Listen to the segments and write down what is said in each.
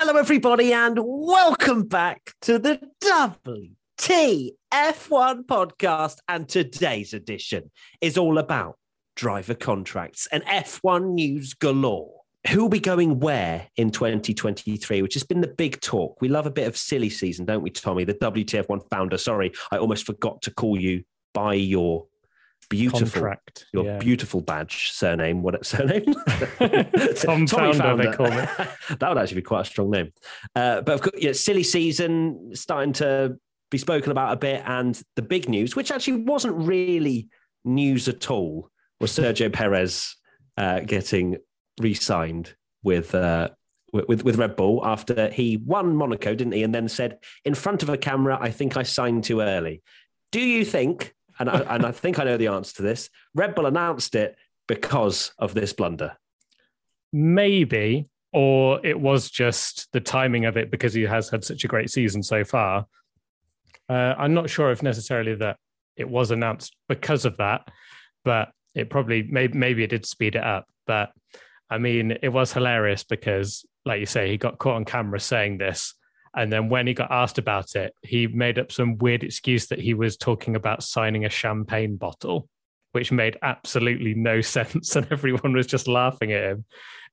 Hello, everybody, and welcome back to the WTF1 podcast. And today's edition is all about driver contracts and F1 news galore. Who will be going where in 2023, which has been the big talk. We love a bit of silly season, don't we, Tommy? The WTF1 founder. Sorry, I almost forgot to call you by your beautiful Contract, your yeah. beautiful badge surname what surname Tom Tommy Founder, they call me. that would actually be quite a strong name uh, but of course yeah, silly season starting to be spoken about a bit and the big news which actually wasn't really news at all was Sergio Perez uh, getting re-signed with uh, with, with Red Bull after he won Monaco, didn't he? And then said in front of a camera, "I think I signed too early." Do you think? And I, and I think I know the answer to this. Red Bull announced it because of this blunder. Maybe, or it was just the timing of it because he has had such a great season so far. Uh, I'm not sure if necessarily that it was announced because of that, but it probably maybe maybe it did speed it up. But I mean, it was hilarious because, like you say, he got caught on camera saying this, and then when he got asked about it, he made up some weird excuse that he was talking about signing a champagne bottle, which made absolutely no sense, and everyone was just laughing at him.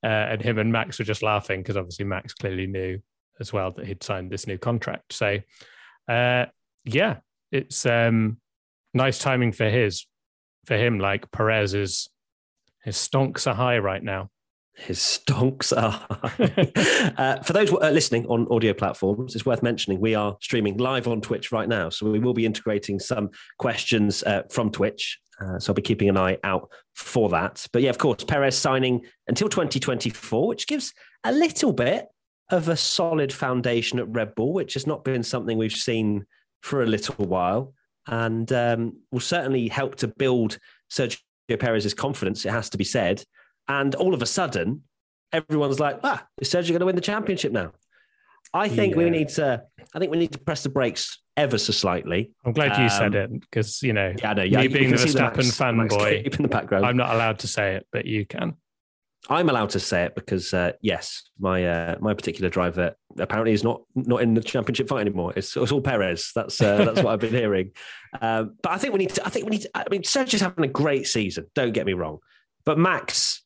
Uh, and him and Max were just laughing because obviously Max clearly knew as well that he'd signed this new contract. So, uh, yeah, it's um, nice timing for his for him. Like Perez is his stonks are high right now. His stonks are. uh, for those uh, listening on audio platforms, it's worth mentioning we are streaming live on Twitch right now. So we will be integrating some questions uh, from Twitch. Uh, so I'll be keeping an eye out for that. But yeah, of course, Perez signing until 2024, which gives a little bit of a solid foundation at Red Bull, which has not been something we've seen for a little while. And um, will certainly help to build Sergio Perez's confidence, it has to be said. And all of a sudden, everyone's like, ah, is Sergio going to win the championship now? I think we need to. I think we need to press the brakes ever so slightly. I'm glad you said Um, it because you know Yeah, know. Yeah, me you being the Verstappen fanboy, in the background. I'm not allowed to say it, but you can. I'm allowed to say it because uh, yes, my uh, my particular driver apparently is not not in the championship fight anymore. It's, it's all Perez. That's uh, that's what I've been hearing. Um, but I think we need to. I think we need. To, I mean, Sergio's having a great season. Don't get me wrong, but Max.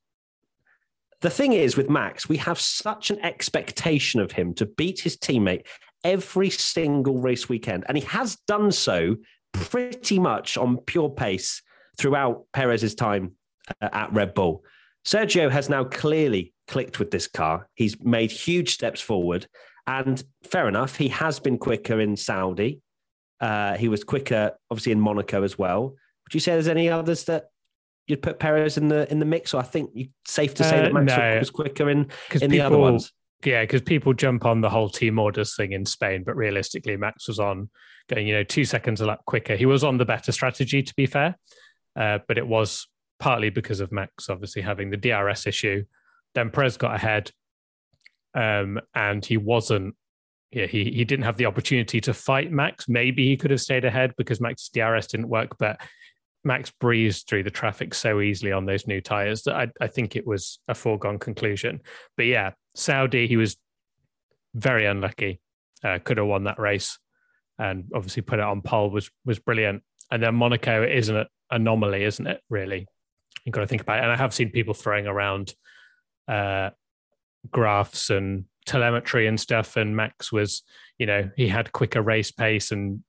The thing is with Max, we have such an expectation of him to beat his teammate every single race weekend, and he has done so pretty much on pure pace throughout Perez's time uh, at Red Bull. Sergio has now clearly clicked with this car. He's made huge steps forward. And fair enough, he has been quicker in Saudi. Uh, he was quicker, obviously, in Monaco as well. Would you say there's any others that you'd put Perez in the in the mix? Or I think you safe to say Uh, that Max no. was quicker in, Because in the other ones. Yeah, because people jump on the whole team orders thing in Spain, but realistically, Max was on going, you know, two seconds a lap quicker. He was on the better strategy, to be fair, uh, but it was partly because of Max obviously having the DRS issue. Then Perez got ahead, um, and he wasn't. Yeah, he he didn't have the opportunity to fight Max. Maybe he could have stayed ahead because Max's DRS didn't work, but Max breezed through the traffic so easily on those new tires that I, I think it was a foregone conclusion. But yeah, Saudi, he was very unlucky. Uh, could have won that race, and obviously put it on pole was was brilliant. And then Monaco is an anomaly, isn't it? Really, you've got to think about it. And I have seen people throwing around uh, graphs and telemetry and stuff. And Max was, you know, he had quicker race pace, and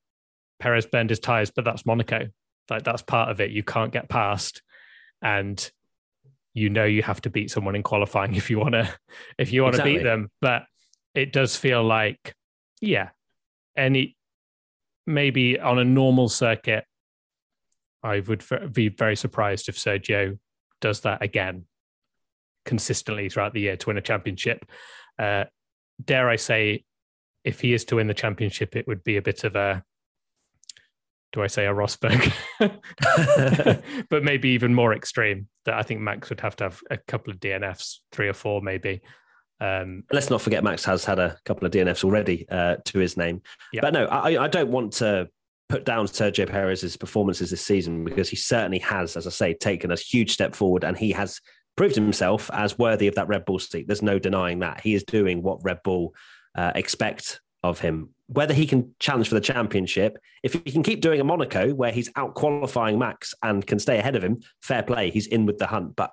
Perez burned his tires, but that's Monaco. Like that's part of it. You can't get past, and you know you have to beat someone in qualifying if you want to if you want to Exactly. beat them. But it does feel like, yeah, any maybe on a normal circuit, I would be very surprised if Sergio does that again consistently throughout the year to win a championship. Uh, dare I say, if he is to win the championship, it would be a bit of a do I say a Rosberg? but maybe even more extreme. That I think Max would have to have a couple of DNFs, three or four maybe. Um, Let's not forget Max has had a couple of DNFs already uh, to his name. Yeah. But no, I, I don't want to put down Sergio Perez's performances this season because he certainly has, as I say, taken a huge step forward and he has proved himself as worthy of that Red Bull seat. There's no denying that he is doing what Red Bull uh, expect of him. Whether he can challenge for the championship, if he can keep doing a Monaco where he's out qualifying Max and can stay ahead of him, fair play. He's in with the hunt. But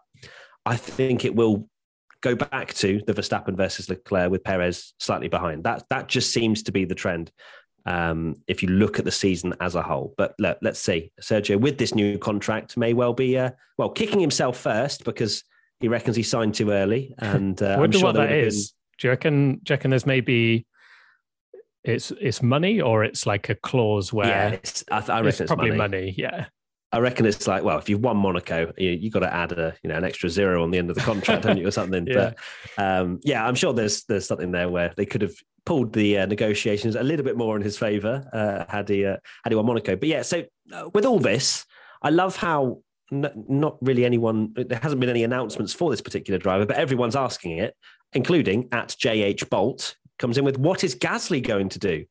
I think it will go back to the Verstappen versus Leclerc with Perez slightly behind. That that just seems to be the trend. Um, if you look at the season as a whole, but let, us see, Sergio with this new contract may well be uh, well kicking himself first because he reckons he signed too early, and uh, wonder sure what that is. Been... Do you reckon? Do you reckon there's maybe it's it's money or it's like a clause where yeah, it's, I, I reckon it's, it's probably money. money. Yeah, I reckon it's like, well, if you've won Monaco, you you got to add a you know an extra zero on the end of the contract, haven't you, or something? yeah. But um, yeah, I'm sure there's there's something there where they could have pulled the uh, negotiations a little bit more in his favour uh, had he uh, had he won Monaco. But yeah, so uh, with all this, I love how n- not really anyone there hasn't been any announcements for this particular driver, but everyone's asking it, including at JH Bolt comes in with what is Gasly going to do?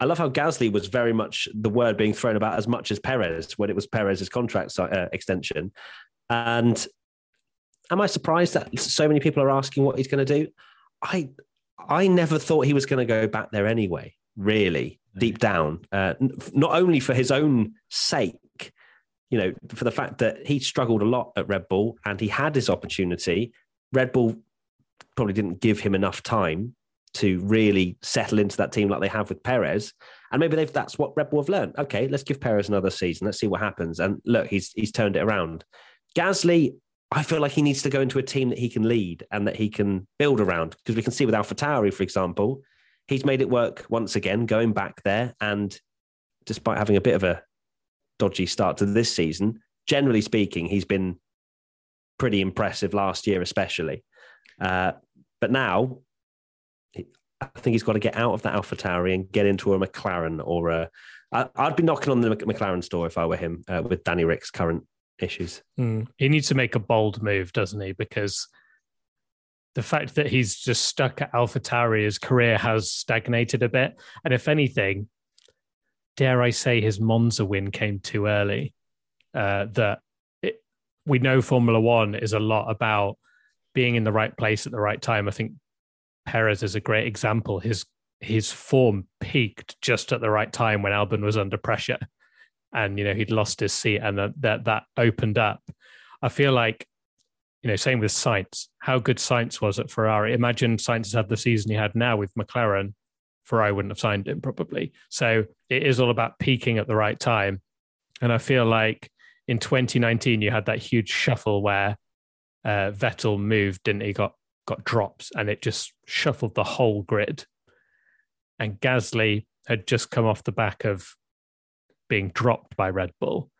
I love how Gasly was very much the word being thrown about as much as Perez when it was Perez's contract uh, extension. And am I surprised that so many people are asking what he's going to do? I I never thought he was going to go back there anyway. Really, deep down, uh, not only for his own sake, you know, for the fact that he struggled a lot at Red Bull and he had his opportunity. Red Bull probably didn't give him enough time to really settle into that team like they have with Perez. And maybe they've that's what Red Bull have learned. Okay, let's give Perez another season. Let's see what happens. And look, he's he's turned it around. Gasly, I feel like he needs to go into a team that he can lead and that he can build around. Because we can see with AlphaTauri, for example, he's made it work once again, going back there. And despite having a bit of a dodgy start to this season, generally speaking, he's been pretty impressive last year, especially. Uh, but now I think he's got to get out of that AlphaTauri and get into a McLaren or a. I, I'd be knocking on the McLaren store if I were him uh, with Danny Ric's current issues. Mm. He needs to make a bold move, doesn't he? Because the fact that he's just stuck at AlphaTauri, his career has stagnated a bit. And if anything, dare I say, his Monza win came too early. Uh, that it, we know Formula One is a lot about being in the right place at the right time. I think Perez is a great example. His his form peaked just at the right time when Albon was under pressure, and you know he'd lost his seat, and that that, that opened up. I feel like, you know, same with Sainz. How good Sainz was at Ferrari. Imagine Sainz had the season he had now with McLaren. Ferrari wouldn't have signed him probably. So it is all about peaking at the right time, and I feel like in 2019 you had that huge shuffle where uh, Vettel moved, didn't he? Got got drops and it just shuffled the whole grid. And Gasly had just come off the back of being dropped by Red Bull.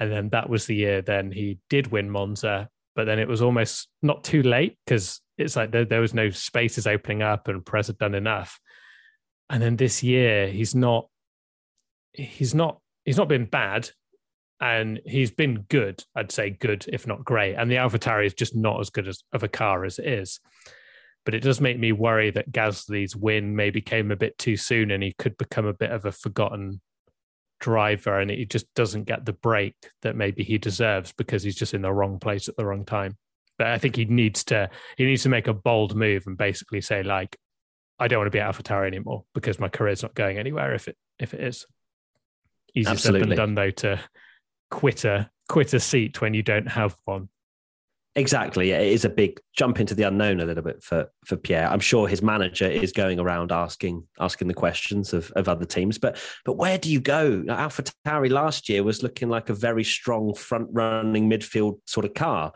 And then that was the year then he did win Monza, but then it was almost not too late because it's like there, there was no spaces opening up and Perez had done enough. And then this year he's not he's not he's not been bad, and he's been good. I'd say good, if not great. And the AlphaTauri is just not as good as, of a car as it is. But it does make me worry that Gasly's win maybe came a bit too soon, and he could become a bit of a forgotten driver, and he just doesn't get the break that maybe he deserves because he's just in the wrong place at the wrong time. But I think he needs to he needs to make a bold move and basically say like, I don't want to be at AlphaTauri anymore because my career's not going anywhere if it if it is. Easier said than done though to quit a seat when you don't have one. Exactly. It is a big jump into the unknown a little bit for for Pierre. I'm sure his manager is going around asking asking the questions of, of other teams. But but where do you go? Alpha Tauri last year was looking like a very strong front running midfield sort of car.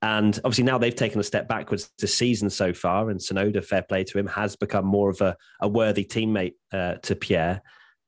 And obviously now they've taken a step backwards this season so far. And Tsunoda, fair play to him, has become more of a, a worthy teammate uh, to Pierre.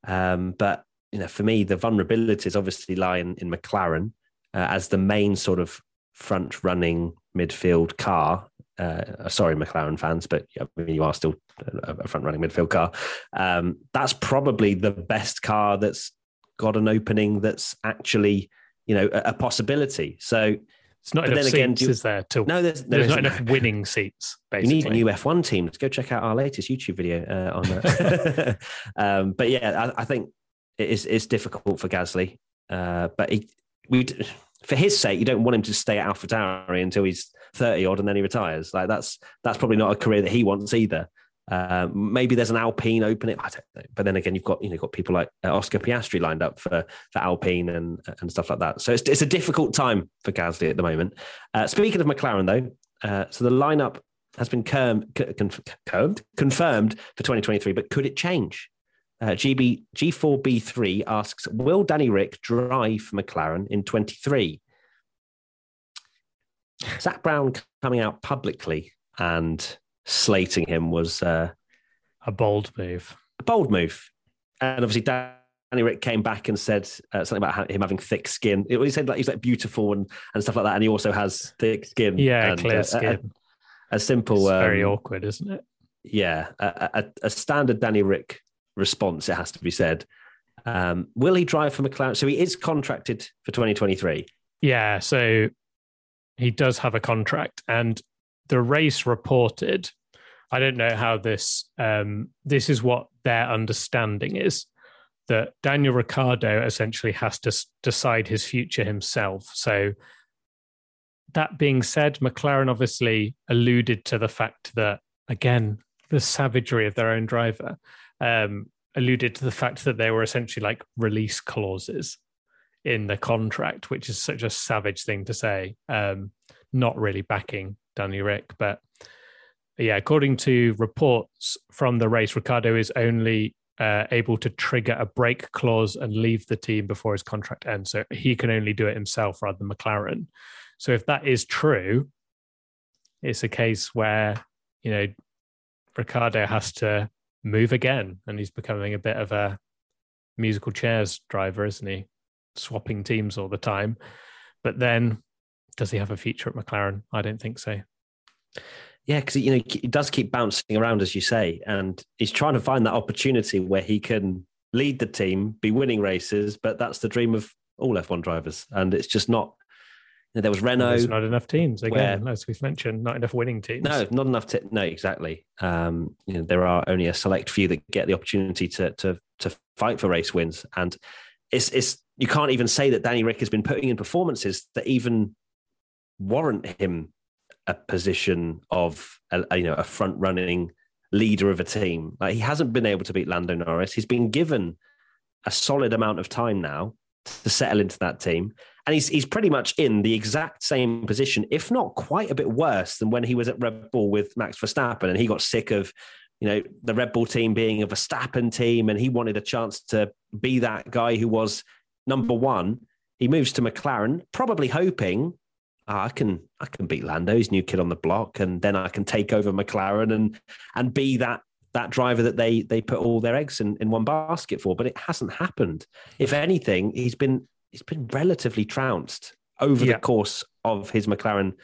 Um, but you know, for me, the vulnerabilities obviously lie in, in McLaren uh, as the main sort of front running midfield car. Uh, sorry, McLaren fans, but I mean, you are still a front running midfield car. Um, that's probably the best car that's got an opening that's actually, you know, a, a possibility. So it's not enough again, seats, you, is there? To, no, there's, there there's not enough winning seats. Basically. You need a new F1 team. Let's go check out our latest YouTube video uh, on that. um, but yeah, I, I, think it is it's difficult for Gasly. Uh, but he, we, for his sake, you don't want him to stay at AlphaTauri until he's thirty odd and then he retires. Like that's that's probably not a career that he wants either. Uh, maybe there's an Alpine opening. I don't know. But then again, you've got you know got people like uh, Oscar Piastri lined up for for Alpine and and stuff like that. So it's it's a difficult time for Gasly at the moment. Uh, speaking of McLaren, though, uh, so the lineup has been confirmed, confirmed for 2023, but could it change? Uh, GB G4B3 asks, will Danny Rick drive for McLaren in 23? Zak Brown coming out publicly and slating him was uh, a bold move. A bold move. And obviously, Danny Rick came back and said uh, something about him having thick skin. He said like he's like beautiful and, and stuff like that. And he also has thick skin. Yeah, and, clear uh, skin. A, a simple. Um, very awkward, isn't it? Yeah, a, a, a, standard Danny Rick response. It has to be said. Um, will he drive for McLaren? So he is contracted for 2023. Yeah, so he does have a contract, and the race reported. I don't know how this. Um, this is what their understanding is that Daniel Ricciardo essentially has to decide his future himself. So that being said, McLaren obviously alluded to the fact that again the savagery of their own driver um, alluded to the fact that they were essentially like release clauses in the contract, which is such a savage thing to say. Um, not really backing Danny Rick. But yeah, according to reports from the race, Ricciardo is only uh, able to trigger a break clause and leave the team before his contract ends. So he can only do it himself rather than McLaren. So if that is true, it's a case where, you know, Ricciardo has to move again and he's becoming a bit of a musical chairs driver, isn't he? Swapping teams all the time. But then does he have a future at McLaren? I don't think so. Yeah, because you know he does keep bouncing around, as you say, and he's trying to find that opportunity where he can lead the team, be winning races. But that's the dream of all F1 drivers, and it's just not. There was Renault. There's not enough teams again, where, as we've mentioned, not enough winning teams. No, not enough. To, no, exactly. Um, you know, there are only a select few that get the opportunity to to to fight for race wins, and it's it's you can't even say that Danny Rick has been putting in performances that even warrant him a position of a, a, you know a front running leader of a team. Like he hasn't been able to beat Lando Norris. He's been given a solid amount of time now to settle into that team. And he's he's pretty much in the exact same position, if not quite a bit worse than when he was at Red Bull with Max Verstappen and he got sick of, you know, the Red Bull team being a Verstappen team and he wanted a chance to be that guy who was number one. He moves to McLaren, probably hoping oh, I can I can beat Lando, he's new kid on the block, and then I can take over McLaren and and be that that driver that they they put all their eggs in, in one basket for. But it hasn't happened. If anything, he's been he's been relatively trounced over yeah. the course of his McLaren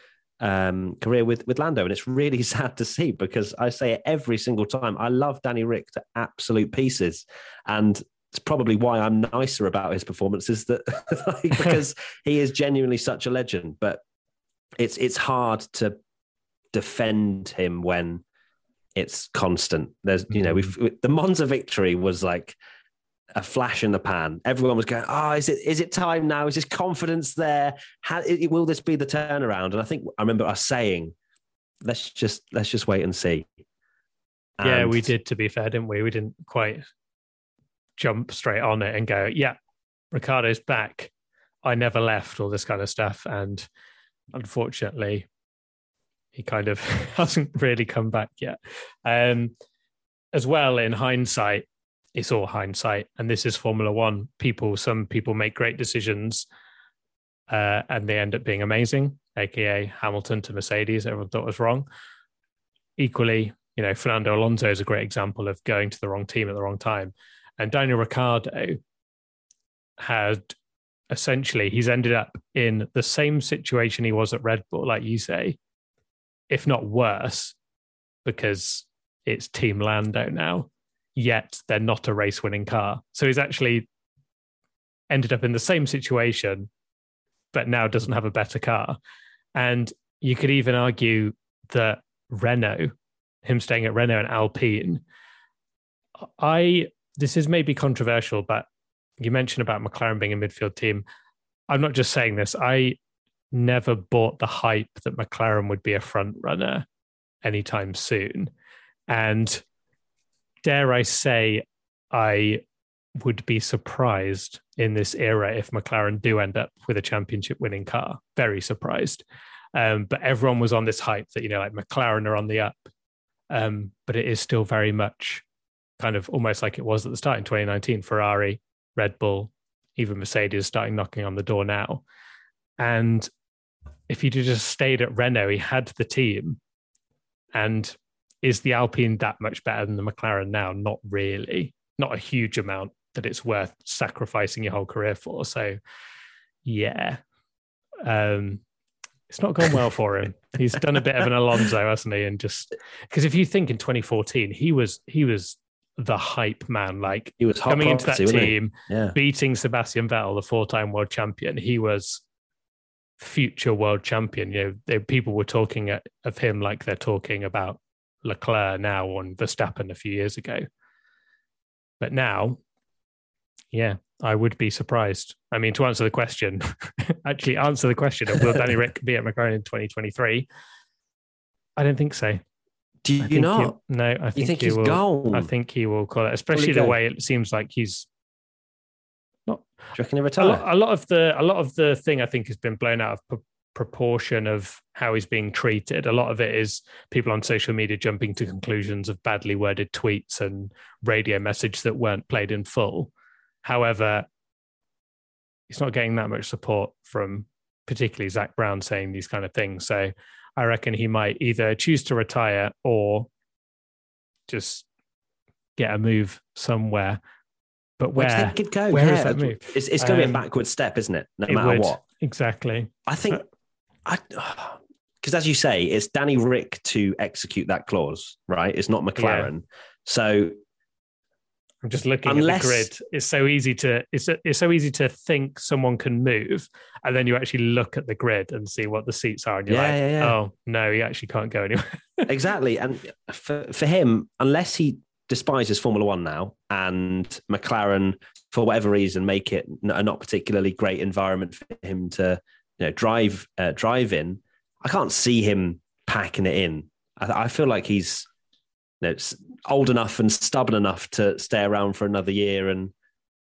um, career with with Lando, and it's really sad to see because I say it every single time. I love Danny Rick to absolute pieces, and it's probably why I'm nicer about his performances that like, because he is genuinely such a legend. But it's it's hard to defend him when it's constant. There's you know we've mm-hmm. the Monza victory was like a flash in the pan. Everyone was going, "Oh, is it is it time now? Is this confidence there? How, will this be the turnaround?" And I think I remember us saying, "Let's just let's just wait and see." And yeah, we did. To be fair, didn't we? We didn't quite jump straight on it and go, "Yeah, Ricciardo's back. I never left." All this kind of stuff, and unfortunately, he kind of hasn't really come back yet. Um, as well, in hindsight, it's all hindsight, and this is Formula One. People, some people make great decisions, uh, and they end up being amazing. AKA Hamilton to Mercedes, everyone thought was wrong. Equally, you know, Fernando Alonso is a great example of going to the wrong team at the wrong time, and Daniel Ricciardo had essentially he's ended up in the same situation he was at Red Bull, like you say, if not worse, because it's Team Lando now, yet they're not a race winning car. So he's actually ended up in the same situation, but now doesn't have a better car. And you could even argue that Renault, him staying at Renault and Alpine, I this is maybe controversial, but you mentioned about McLaren being a midfield team. I'm not just saying this. I never bought the hype that McLaren would be a front runner anytime soon. And dare I say, I would be surprised in this era if McLaren do end up with a championship winning car. Very surprised. Um, but everyone was on this hype that, you know, like McLaren are on the up. Um, but it is still very much kind of almost like it was at the start in 2019 Ferrari, Red Bull, even Mercedes starting knocking on the door now. And if he'd just stayed at Renault, he had the team. And is the Alpine that much better than the McLaren now? Not really. Not a huge amount that it's worth sacrificing your whole career for. So, yeah, um, it's not gone well for him. He's done a bit of an Alonso, hasn't he? And just because if you think in 2014, he was he was the hype man. Like he was coming into that team, yeah. beating Sebastian Vettel, the four-time world champion. He was future world champion. You know, they, people were talking uh, of him like they're talking about Leclerc now on Verstappen a few years ago. But now, yeah, I would be surprised. I mean, to answer the question, actually answer the question of will Danny Ric be at McLaren in 2023? I don't think so. Do you not? He, no, I think, you think he he's will, gone. I think he will call it, especially the way it seems like he's not. Do you reckon he A retire? lot, a lot of the a lot of the thing I think has been blown out of pro- proportion of how he's being treated. A lot of it is people on social media jumping to conclusions of badly worded tweets and radio message that weren't played in full. However, he's not getting that much support from particularly Zak Brown saying these kind of things. So I reckon he might either choose to retire or just get a move somewhere. But Where do you where? think he'd go? where yeah, is that move? It's, it's going to Um, be a backward step, isn't it? No It matter would. what. Exactly. I think, I because as you say, it's Danny Rick to execute that clause, right? It's not McLaren. So I'm just looking Unless- at the grid. It's so easy to it's it's so easy to think someone can move, and then you actually look at the grid and see what the seats are, and you're Yeah, like, yeah, yeah. oh no, he actually can't go anywhere. exactly, and for for him, unless he despises Formula One now, and McLaren, for whatever reason, make it a not particularly great environment for him to you know drive uh, drive in, I can't see him packing it in. I, I feel like he's you know, old enough and stubborn enough to stay around for another year and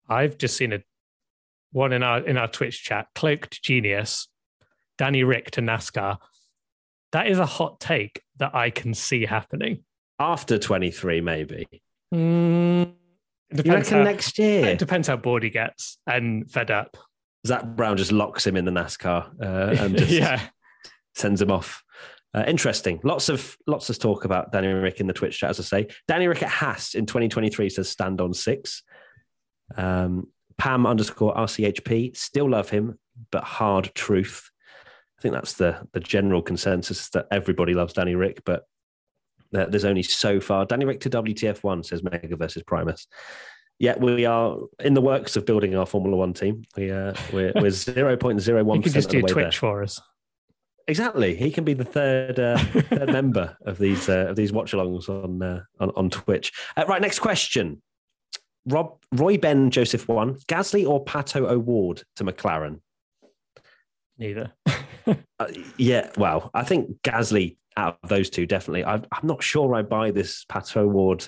I've just seen a one in our in our Twitch chat, cloaked genius, Danny Rick to NASCAR. That is a hot take that I can see happening. After 23 maybe. Mm, you reckon how, next year? it depends how bored he gets and fed up. zak brown just locks him in the nascar uh, and just yeah, sends him off. Uh, interesting. Lots of lots of talk about danny rick in the twitch chat as i say. Danny rick at haas in 2023 says stand on six. Um, pam underscore rchp still love him but hard truth. I think that's the the general consensus that everybody loves danny rick but there- there's only so far danny rick to wtf1 says mega versus primus yeah, we are in the works of building our Formula One team. We uh, we're, we're zero point zero one you can just do Twitch there. for us. Exactly, he can be the third uh, third member of these uh, of these watch-alongs on uh, on on Twitch. Uh, right, next question. Rob Roy Ben Joseph one Gasly or Pato O'Ward to McLaren? Neither. Uh, yeah, well, I think Gasly out of those two definitely. I, I'm not sure I buy this Pato O'Ward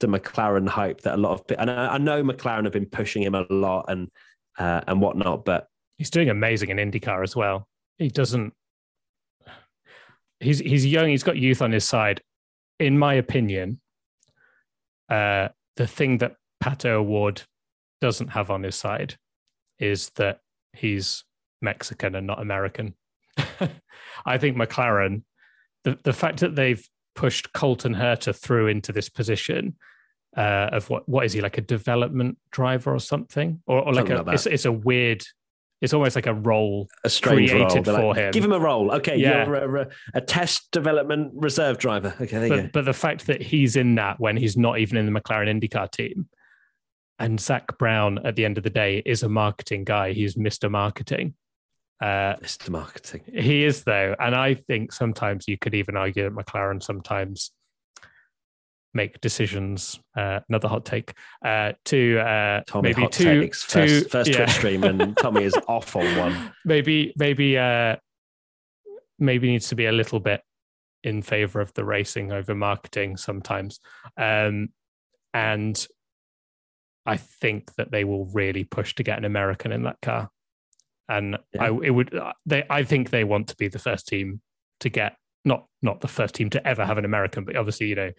to McLaren hype that a lot of and I, I know McLaren have been pushing him a lot and uh, and whatnot, but he's doing amazing in IndyCar as well. He doesn't. He's he's young. He's got youth on his side. In my opinion, uh, the thing that Pato O'Ward doesn't have on his side is that he's Mexican and not American. I think McLaren, the the fact that they've pushed Colton Herta through into this position uh, of what what is he like a development driver or something or, or like Something a like it's it's a weird it's almost like a role a strange created role. For like, him. Give him a role. Okay, Yeah. you're a, a, test development reserve driver. Okay, there you go. but, but the fact that he's in that when he's not even in the McLaren IndyCar team, and Zak Brown at the end of the day is a marketing guy. He's Mr. Marketing. Uh, Mr. Marketing. he is though, and I think sometimes you could even argue that McLaren sometimes make decisions. Uh, another hot take. Uh, to uh, Tommy maybe hot two, takes two, first, first yeah. Twitch stream, and Tommy is off on one. maybe maybe uh, maybe needs to be a little bit in favor of the racing over marketing sometimes. Um, and I think that they will really push to get an American in that car. And Yeah. I it would they I think they want to be the first team to get not not the first team to ever have an American, but obviously you know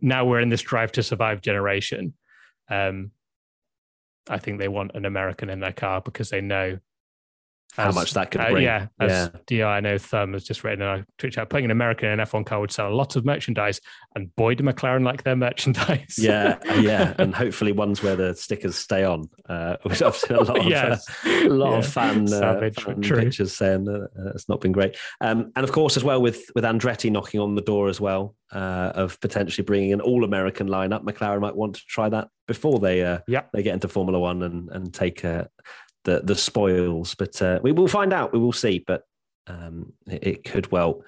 now we're in this drive to survive generation. Um, I think they want an American in their car because they know How as- much that could uh, bring. yeah, yeah. as DI, I know Thurm has just written in our Twitch chat, putting an American in an F1 car would sell a lot of merchandise, and boy, do McLaren like their merchandise. yeah, yeah, and hopefully ones where the stickers stay on, uh, which I've seen a lot of, yes. uh, a lot of Yeah. fan, uh, Savage, fan pictures saying that uh, it's not been great. Um, and of course, as well with with Andretti knocking on the door as well uh, of potentially bringing an all American lineup, McLaren might want to try that before they uh, Yeah. they get into Formula One and and take uh, the the spoils. But uh, we will find out. We will see. But um, it, it could well.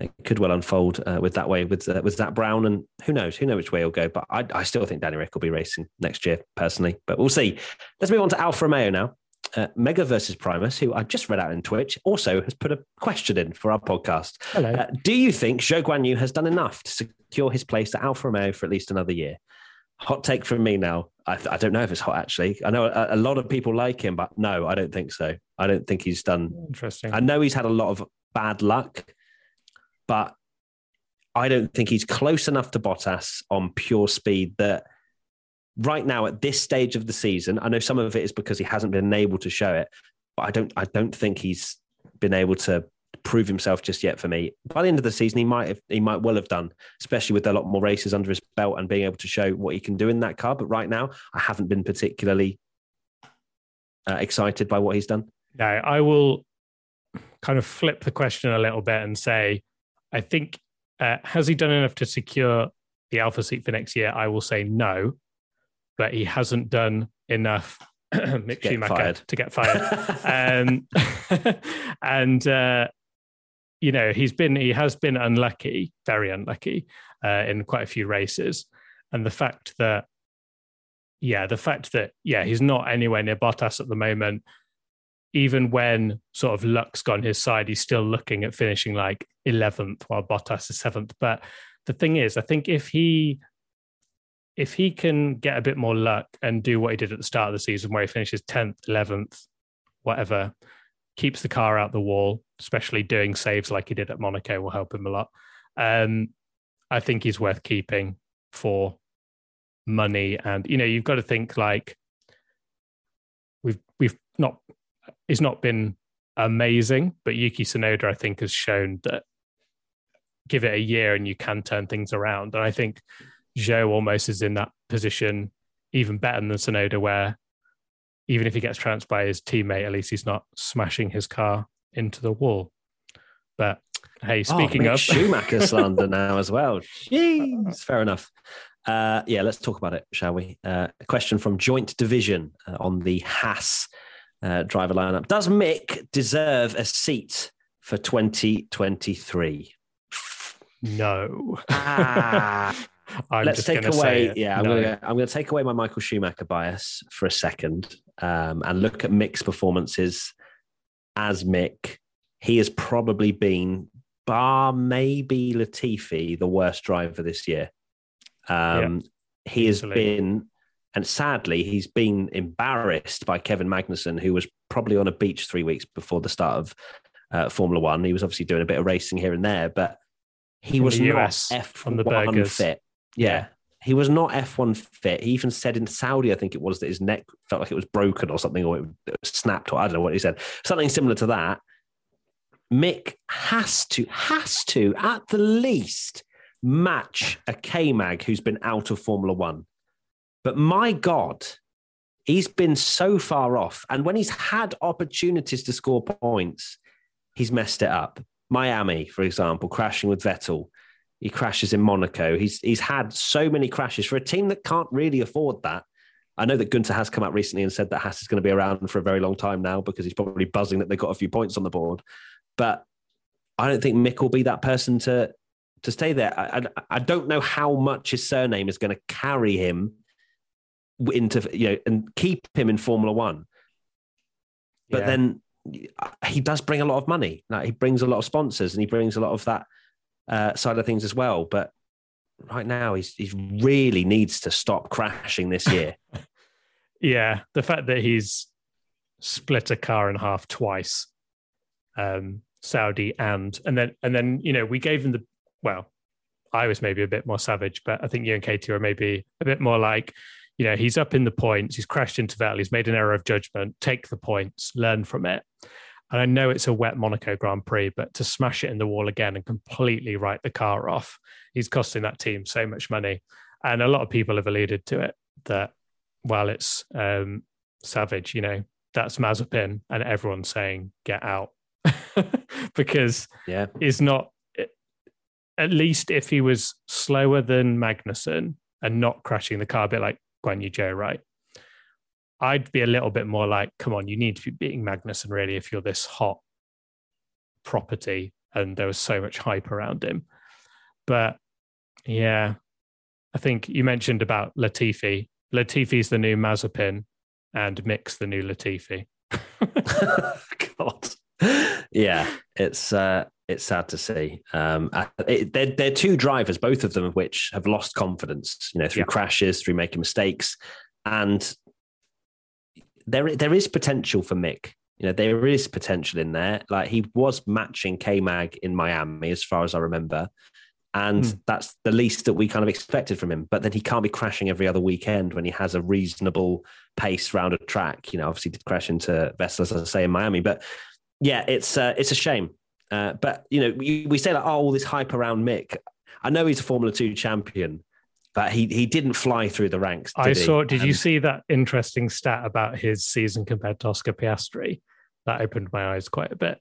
It could well unfold uh, with that way with uh, with Zak Brown, and who knows? Who knows which way he'll go? But I, I still think Danny Rick will be racing next year, personally. But we'll see. Let's move on to Alfa Romeo now. Uh, Mega versus Primus, who I just read out in Twitch, also has put a question in for our podcast. Hello. Uh, do you think Zhou Guan Yu has done enough to secure his place at Alfa Romeo for at least another year? Hot take from me now. I, I don't know if it's hot actually. I know a, a lot of people like him, but no, I don't think so. I don't think he's done Interesting. I know he's had a lot of bad luck, but I don't think he's close enough to Bottas on pure speed that right now at this stage of the season, I know some of it is because he hasn't been able to show it, but I don't I don't think he's been able to prove himself just yet for me. By the end of the season, he might have he might well have done, especially with a lot more races under his belt and being able to show what he can do in that car. But right now, I haven't been particularly uh, excited by what he's done. No, I will kind of flip the question a little bit and say, I think, uh, has he done enough to secure the alpha seat for next year? I will say no, but he hasn't done enough. Mick get Schumacher fired. to get fired. um, and uh, you know he's been he has been unlucky, very unlucky uh, in quite a few races, and the fact that yeah, the fact that yeah he's not anywhere near Bottas at the moment, even when sort of luck's gone his side, he's still looking at finishing like eleventh while Bottas is seventh. But the thing is, I think if he if he can get a bit more luck and do what he did at the start of the season, where he finishes tenth, eleventh, whatever, keeps the car out the wall, especially doing saves like he did at Monaco will help him a lot. Um, I think he's worth keeping for money, and you know you've got to think like we've we've not it's not been amazing, but Yuki Tsunoda I think has shown that give it a year and you can turn things around, and I think Zhou almost is in that position even better than Tsunoda, where even if he gets trounced by his teammate, at least he's not smashing his car into the wall. But hey, speaking oh, of Schumacher slander now as well. Jeez, fair enough. Uh, yeah, let's talk about it, shall we? Uh, a question from Joint Division uh, on the Haas uh, driver lineup. Does Mick deserve a seat for 2023? no, Ah, I'm let's just take away. Yeah, I'm No. I'm gonna take away my Michael Schumacher bias for a second um, and look at Mick's performances as Mick. He has probably been, bar maybe Latifi, the worst driver this year. Um, he has easily. been, and sadly, he's been embarrassed by Kevin Magnussen, who was probably on a beach three weeks before the start of uh, Formula One. He was obviously doing a bit of racing here and there, but he was the not US, F1 on the burgers. fit. Yeah. He was not F1 fit. He even said in Saudi, I think it was, that his neck felt like it was broken or something, or it snapped, or I don't know what he said. Something similar to that. Mick has to, has to, at the least, match a K Mag who's been out of Formula One. But my God, he's been so far off. And when he's had opportunities to score points, he's messed it up. Miami, for example, crashing with Vettel. He crashes in Monaco. He's he's had so many crashes for a team that can't really afford that. I know that Günther has come out recently and said that Haas is going to be around for a very long time now because he's probably buzzing that they got a few points on the board. But I don't think Mick will be that person to to stay there. I, I, I don't know how much his surname is going to carry him into you know and keep him in Formula One. But Yeah. then he does bring a lot of money. Like he brings a lot of sponsors and he brings a lot of that uh, side of things as well. But right now, he's he really needs to stop crashing this year. Yeah, the fact that he's split a car in half twice, um, Saudi and and then and then you know we gave him the well, I was maybe a bit more savage, but I think you and Katie were maybe a bit more like, you know, he's up in the points, he's crashed into Vettel, he's made an error of judgment, take the points, learn from it. And I know it's a wet Monaco Grand Prix, but to smash it in the wall again and completely write the car off, he's costing that team so much money. And a lot of people have alluded to it that while it's um, savage, you know, that's Mazepin, and everyone's saying get out because yeah, is not at least if he was slower than Magnussen and not crashing the car a bit like Guan Yu Zhou, right? I'd be a little bit more like, come on, you need to be beating Magnussen really if you're this hot property and there was so much hype around him. But yeah, I think you mentioned about Latifi. Latifi's the new Mazepin and Mick's the new Latifi. God, yeah, it's uh, it's sad to see. Um, it, they're they're two drivers, both of them of which have lost confidence. You know, through Yeah. crashes, through making mistakes, and there there is potential for Mick. You know, there is potential in there. Like he was matching K Mag in Miami, as far as I remember. And Hmm. that's the least that we kind of expected from him. But then he can't be crashing every other weekend when he has a reasonable pace round a track. You know, obviously did crash into Vettel, as I say, in Miami. But yeah, it's uh, it's a shame. Uh, but you know, we, we say like, oh, all this hype around Mick. I know he's a Formula Two champion, but he he didn't fly through the ranks. Did I he? saw. Did you see that interesting stat about his season compared to Oscar Piastri? That opened my eyes quite a bit.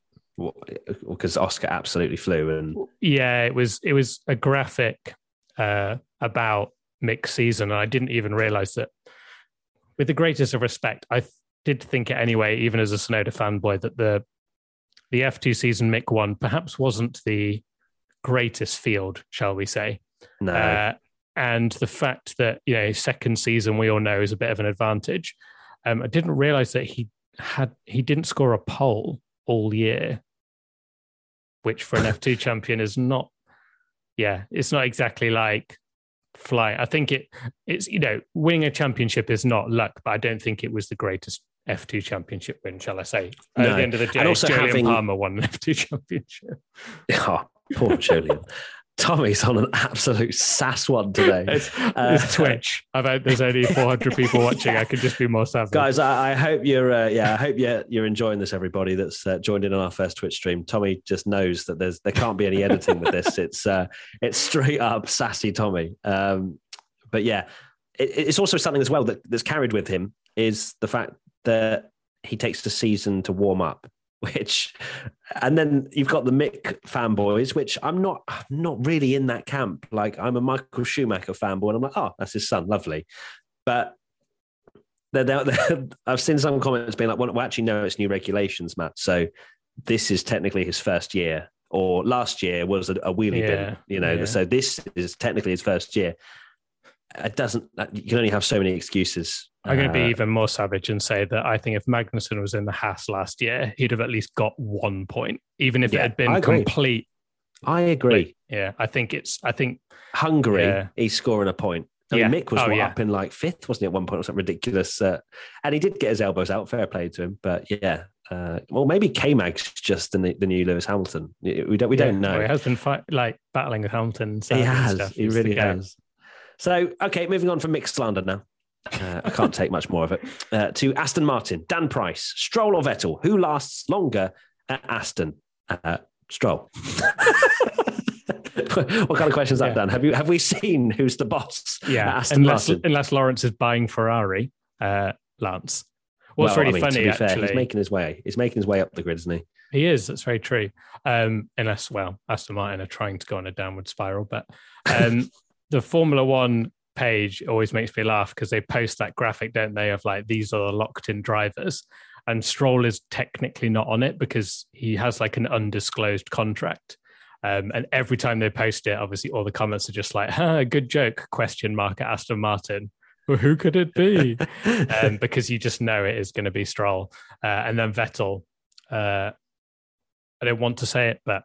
because Oscar absolutely flew, and Yeah, it was. It was a graphic uh, about Mick's season, and I didn't even realize that. With the greatest of respect, I did think it anyway, even as a Tsunoda fanboy, that the the F2 season Mick won perhaps wasn't the greatest field, shall we say. no, Uh, and the fact that you know second season we all know is a bit of an advantage. Um, I didn't realize that he had he didn't score a pole all year, which for an F2 champion is not. Yeah, it's not exactly like fly. I think it it's you know winning a championship is not luck, but I don't think it was the greatest F2 championship win, shall I say? No. At the end of the day, And also Jolyon having- Palmer won an F2 championship. oh, poor Jolyon. Tommy's on an absolute sass one today. It's, Uh, it's Twitch. I've had, there's only 400 people watching. I could just be more savage. Guys, I, I hope you're uh, yeah, I hope you're you're enjoying this. Everybody that's uh, joined in on our first Twitch stream. Tommy just knows that there's there can't be any editing with this. It's uh, it's straight up sassy Tommy. Um, but yeah, it, it's also something as well that, that's carried with him is the fact that he takes the season to warm up. Which, and then you've got the Mick fanboys, which I'm not, I'm not really in that camp. Like I'm a Michael Schumacher fanboy, and I'm like, oh, that's his son, lovely. But they're, they're, I've seen some comments being like, well, well, actually, no, it's new regulations, Matt. So this is technically his first year, or last year was a, a wheelie Yeah, bin, you know. yeah. So this is technically his first year. It doesn't. You can only have so many excuses. I'm going to be Uh, even more savage and say that I think if Magnussen was in the Haas last year, he'd have at least got one point, even if Yeah, it had been agree. complete. I agree. Yeah, I think it's. I think Hungary, Yeah. he's scoring a point. I mean, Yeah. Mick was Oh, what, yeah. up in like fifth, wasn't he, at one point or something ridiculous? Uh, and he did get his elbows out. Fair play to him. But yeah, uh, well, maybe K Mag's just the, the new Lewis Hamilton. We don't, we don't know. well, he has been fight, like battling with Hamilton. He has. stuff. He really has. So, okay, moving on from mixed slander now. Uh, I can't take much more of it. Uh, to Aston Martin, Dan Price, Stroll or Vettel, who lasts longer at Aston? Uh, Stroll. what kind of questions is that, Dan? Have you have we seen who's the boss? Yeah, at Aston unless Martin. unless Lawrence is buying Ferrari, uh, Lance. What's Well, I really mean, to funny be fair, actually, he's making his way. He's making his way up the grid, isn't he? He is. That's very true. Um, unless, well, Aston Martin are trying to go on a downward spiral. But um, the Formula One page always makes me laugh because they post that graphic, don't they, of like these are the locked in drivers. And Stroll is technically not on it because he has like an undisclosed contract. Um, and every time they post it, obviously all the comments are just like, huh, good joke, question mark at Aston Martin. Well, who could it be? um, because you just know it is going to be Stroll. Uh, and then Vettel, uh, I don't want to say it, but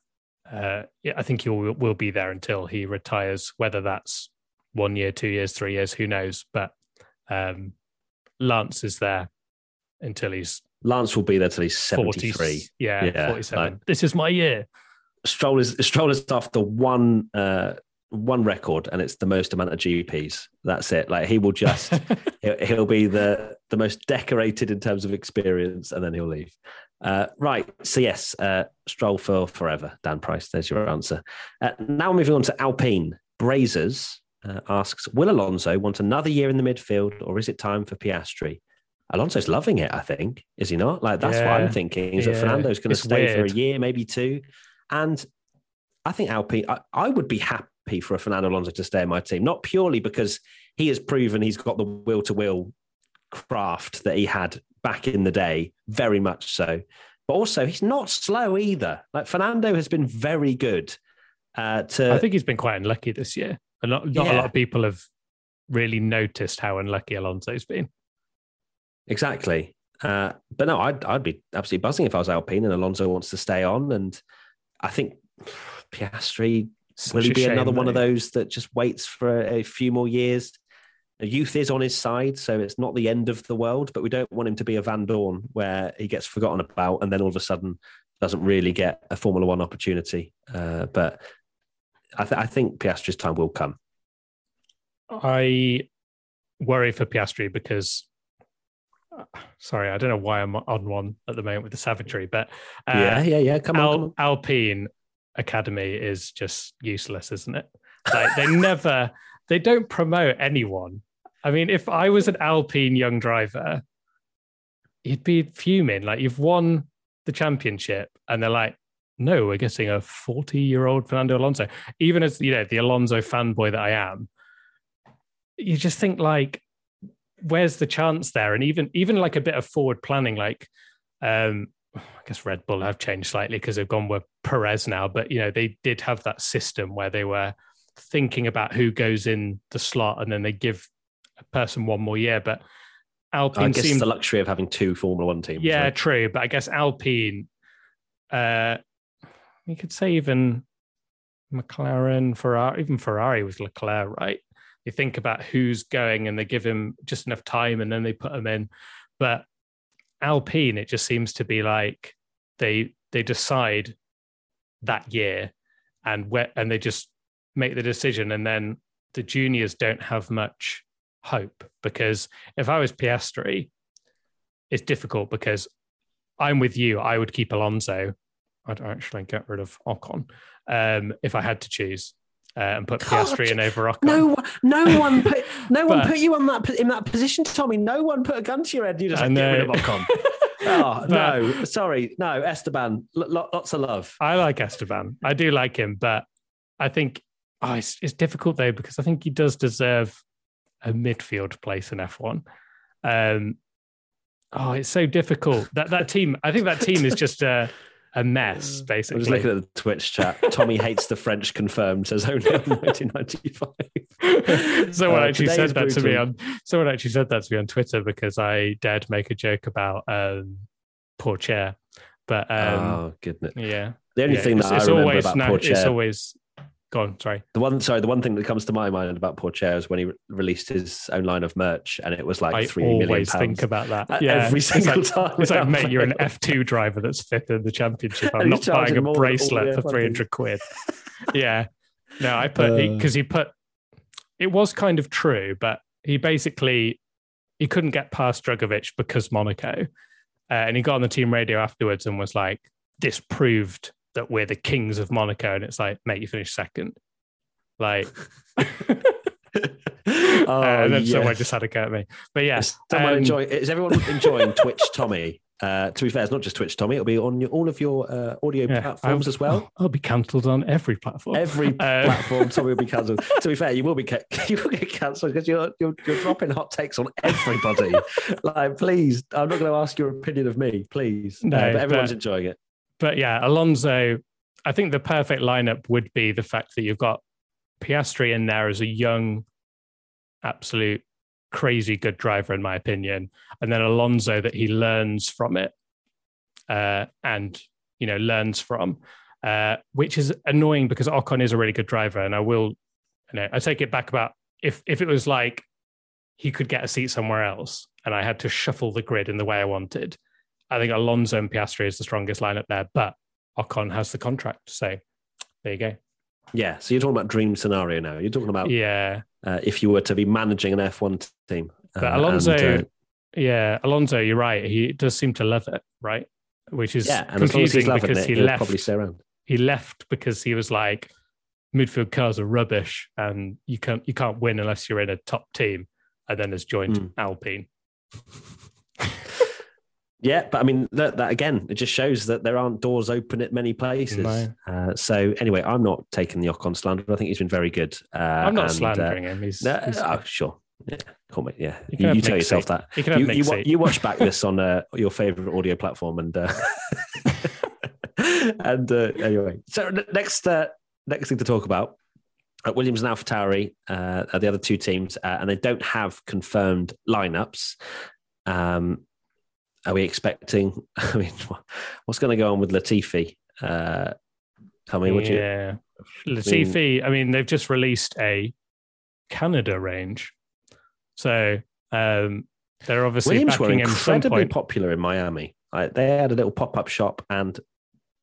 uh, I think he will, will be there until he retires, whether that's one year, two years, three years, who knows? But um, Lance is there until he's Lance will be there till he's 73. 40, yeah, yeah, 47. Like, this is my year. Stroll is Stroll is after one uh, one record, and it's the most amount of GPs. That's it. Like he will just he'll, he'll, be the the most decorated in terms of experience, and then he'll leave. Uh, right. So yes, uh, Stroll for forever. Dan Price. There's your answer. Uh, now moving on to Alpine. Brazers uh, asks, will Alonso want another year in the midfield, or is it time for Piastri? Alonso's loving it, I think, is he not? Like that's yeah. what I'm thinking. Is yeah. that Fernando's going to stay weird. for a year, maybe two, and I think Alpine. I, I, would be happy for a Fernando Alonso to stay in my team, not purely because he has proven he's got the will to will craft that he had back in the day, very much so. But also, he's not slow either. Like Fernando has been very good. Uh, to I think he's been quite unlucky this year. And not, not yeah. a lot of people have really noticed how unlucky Alonso's been. Exactly. Uh, but no, I'd, I'd be absolutely buzzing if I was Alpine and Alonso wants to stay on. And I think Piastri, Such will he be shame, another one of those that just waits for a, a few more years? youth is on his side, so it's not the end of the world, but we don't want him to be a Vandoorne where he gets forgotten about and then all of a sudden doesn't really get a Formula One opportunity. Uh, but I, th- I think Piastri's time will come. I worry for Piastri because, uh, sorry, I don't know why I'm on one at the moment with the savagery, but uh, yeah, yeah, yeah. Come on, Al- come on. Alpine Academy is just useless, isn't it? Like they never, they don't promote anyone I mean, if I was an Alpine young driver, you'd be fuming. Like you've won the championship, and they're like, "No, we're getting a forty-year-old Fernando Alonso." Even as you know, the Alonso fanboy that I am, you just think like, "Where's the chance there?" And even even like a bit of forward planning, like. Um, I guess Red Bull have changed slightly because they've gone with Perez now, but you know they did have that system where they were thinking about who goes in the slot and then they give a person one more year. But Alpine I guess seemed, the luxury of having two Formula One teams. Yeah, right? true. But I guess Alpine, uh, you could say even McLaren, Ferrari, even Ferrari with Leclerc, right? They think about who's going and they give him just enough time and then they put him in. But Alpine, it just seems to be like they they decide that year and where, and they just make the decision and then the juniors don't have much hope because if I was Piastri, it's difficult because I'm with you. I would keep Alonso. I'd actually get rid of Ocon um, if I had to choose. Uh, and put God, Piastri in over Ocon. No, no one put no one put you on that in that position, Tommy. No one put a gun to your head. You just like, get rid of Ocon. oh but, no, sorry, no, Esteban. L- lots of love. I like Esteban. I do like him, but I think oh, it's, it's difficult though because I think he does deserve a midfield place in F1. Um, oh, it's so difficult. That that team, I think that team is just a, a mess, basically. I was looking at the Twitch chat. Tommy hates the French confirmed, says only in 1995. someone uh, actually said that to me on someone actually said that to me on Twitter because I dared make a joke about um, chair. But um, oh goodness. Yeah. The only yeah, thing that I remember always, about no, It's always Go on, sorry. The one, sorry, the one thing that comes to my mind about Pourchaire is when he re- released his own line of merch, and it was like I three million pounds. think about that. Yeah, every single it's like, time. It's like, mate, you're an F two driver that's fifth in the championship. I'm not buying a bracelet for three hundred quid. yeah, no, I put because uh, he, he put. It was kind of true, but he basically he couldn't get past Drugovich because Monaco, uh, and he got on the team radio afterwards and was like, "This proved." That we're the kings of Monaco, and it's like, mate, you finished second. Like, oh, uh, and then yes. someone just had a go at me. But yes, yeah, um, enjoy. Is everyone enjoying Twitch, Tommy? Uh, to be fair, it's not just Twitch, Tommy. It'll be on your, all of your uh, audio yeah, platforms I'll, as well. I'll be cancelled on every platform. Every uh, platform, Tommy will be cancelled. to be fair, you will be you will get cancelled because you're, you're, you're dropping hot takes on everybody. like, please, I'm not going to ask your opinion of me, please. No, uh, but everyone's but, enjoying it but yeah, Alonso, I think the perfect lineup would be the fact that you've got Piastri in there as a young, absolute crazy good driver, in my opinion, and then Alonso that he learns from it, uh, and you know learns from, uh, which is annoying because Ocon is a really good driver, and I will, you know, I take it back about if if it was like he could get a seat somewhere else, and I had to shuffle the grid in the way I wanted. I think Alonso and Piastri is the strongest lineup there, but Ocon has the contract, so there you go. Yeah, so you're talking about dream scenario now. You're talking about yeah, uh, if you were to be managing an F1 team. but Uh, Alonso, and, uh, yeah, Alonso, you're right. He does seem to love it, right? Which is yeah, and as long as confusing because it, he left. probably stay around. He left because he was like, midfield cars are rubbish, and you can't you can't win unless you're in a top team, and then has joined Mm. Alpine. Yeah, but I mean that, that again, it just shows that there aren't doors open at many places. No. Uh, so anyway, I'm not taking the Ocon slander. I think he's been very good. Uh, I'm not and, uh, slandering him. He's, no, he's- oh, sure. Yeah, call me. Yeah, You you, you tell yourself that. he can have You, you, seat. you watch back this on uh, your favorite audio platform, and uh, and uh, anyway. So next, uh, next thing to talk about. Uh, Williams and AlphaTauri uh, are the other two teams, uh, and they don't have confirmed lineups. Um, are we expecting? I mean, what's going to go on with Latifi? Uh, tell me, would you? yeah. Latifi, I mean, they've just released a Canada range. So um, they're obviously Williams were backing him some incredibly popular in Miami. I, they had a little pop up shop, and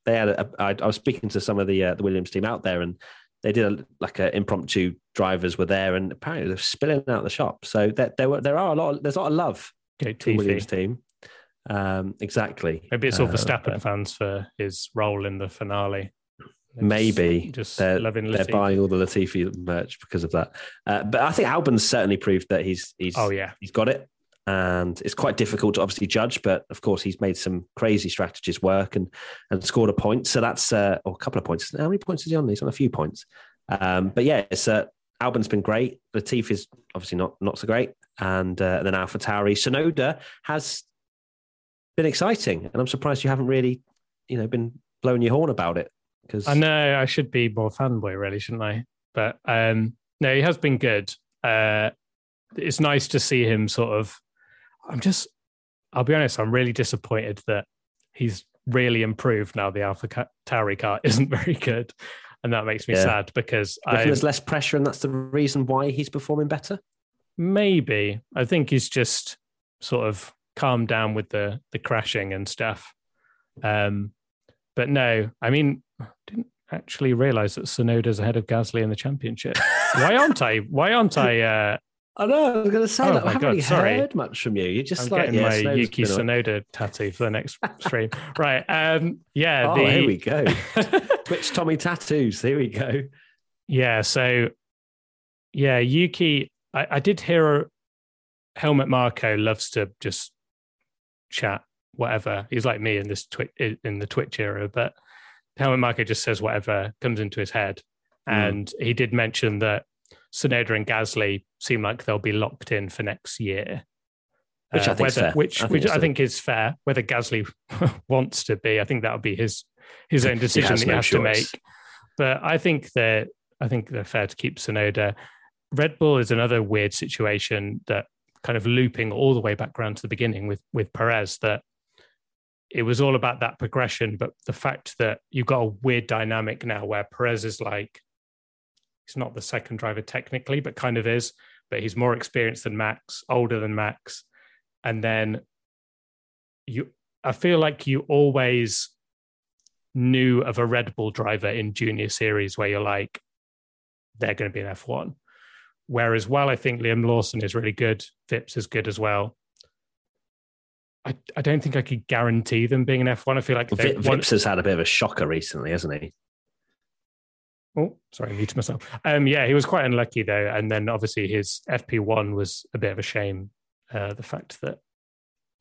they had. A, I, I was speaking to some of the uh, the Williams team out there, and they did a, like a impromptu drivers were there, and apparently they're spilling out the shop. So there, there were there are a lot. Of, there's a lot of love to Williams team. Um, exactly. Maybe it's all Uh, Verstappen but fans for his role in the finale. They're Maybe just, just they're, loving they're buying all the Latifi merch because of that. Uh, but I think Albon's certainly proved that he's he's Oh yeah, he's got it. And it's quite difficult to obviously judge, but of course he's made some crazy strategies work and and scored a point. So that's uh, or a couple of points. How many points is he on? He's on a few points. Um, but yeah, it's uh, Albon's been great. Latif is obviously not not so great, and uh, then Alpha Tauri. Tsunoda has been exciting, and I'm surprised you haven't really, you know, been blowing your horn about it because I know I should be more fanboy, really, shouldn't I? But um, no, he has been good. Uh, it's nice to see him sort of. I'm just, I'll be honest, I'm really disappointed that he's really improved now. The Alpha Tauri car isn't very good, and that makes me Yeah. sad because I there's less pressure, and that's the reason why he's performing better. maybe I think he's just sort of calmed down with the the crashing and stuff. Um, but no, I mean, I didn't actually realize that Tsunoda's ahead of Gasly in the championship. Why aren't I? Why aren't I? Uh, I know. I was going to say Oh that. I haven't God, really sorry. heard much from you. You're just I'm like getting yeah, my Yuki Tsunoda tattoo for the next stream. Right. Um, yeah. Oh, the, here we go. Twitch Tommy tattoos. Here we go. yeah. So, yeah, Yuki. I, I did hear Helmut Marko loves to just chat whatever. He's like me in this twi- in the Twitch era, but Helmut Marko just says whatever comes into his head. Mm. And he did mention that Tsunoda and Gasly seem like they'll be locked in for next year. Which I Uh, think's whether, fair. Which, I think which I think is fair. Whether Gasly wants to be, I think that'll be his his own decision has that he no has to make. But I think that I think they're fair to keep Tsunoda. Red Bull is another weird situation that kind of looping all the way back around to the beginning with with Perez that it was all about that progression, but the fact that you've got a weird dynamic now where Perez is like he's not the second driver technically, but kind of is, but he's more experienced than Max, older than Max, and then you I feel like you always knew of a Red Bull driver in junior series where you're like, they're going to be an F1. Whereas while I think Liam Lawson is really good, Vips is good as well. I, I don't think I could guarantee them being an F1. I feel like they Vi- want- Vips has had a bit of a shocker recently, hasn't he? Oh, sorry, I muted myself. Um, yeah, he was quite unlucky though, and then obviously his FP one was a bit of a shame. Uh, the fact that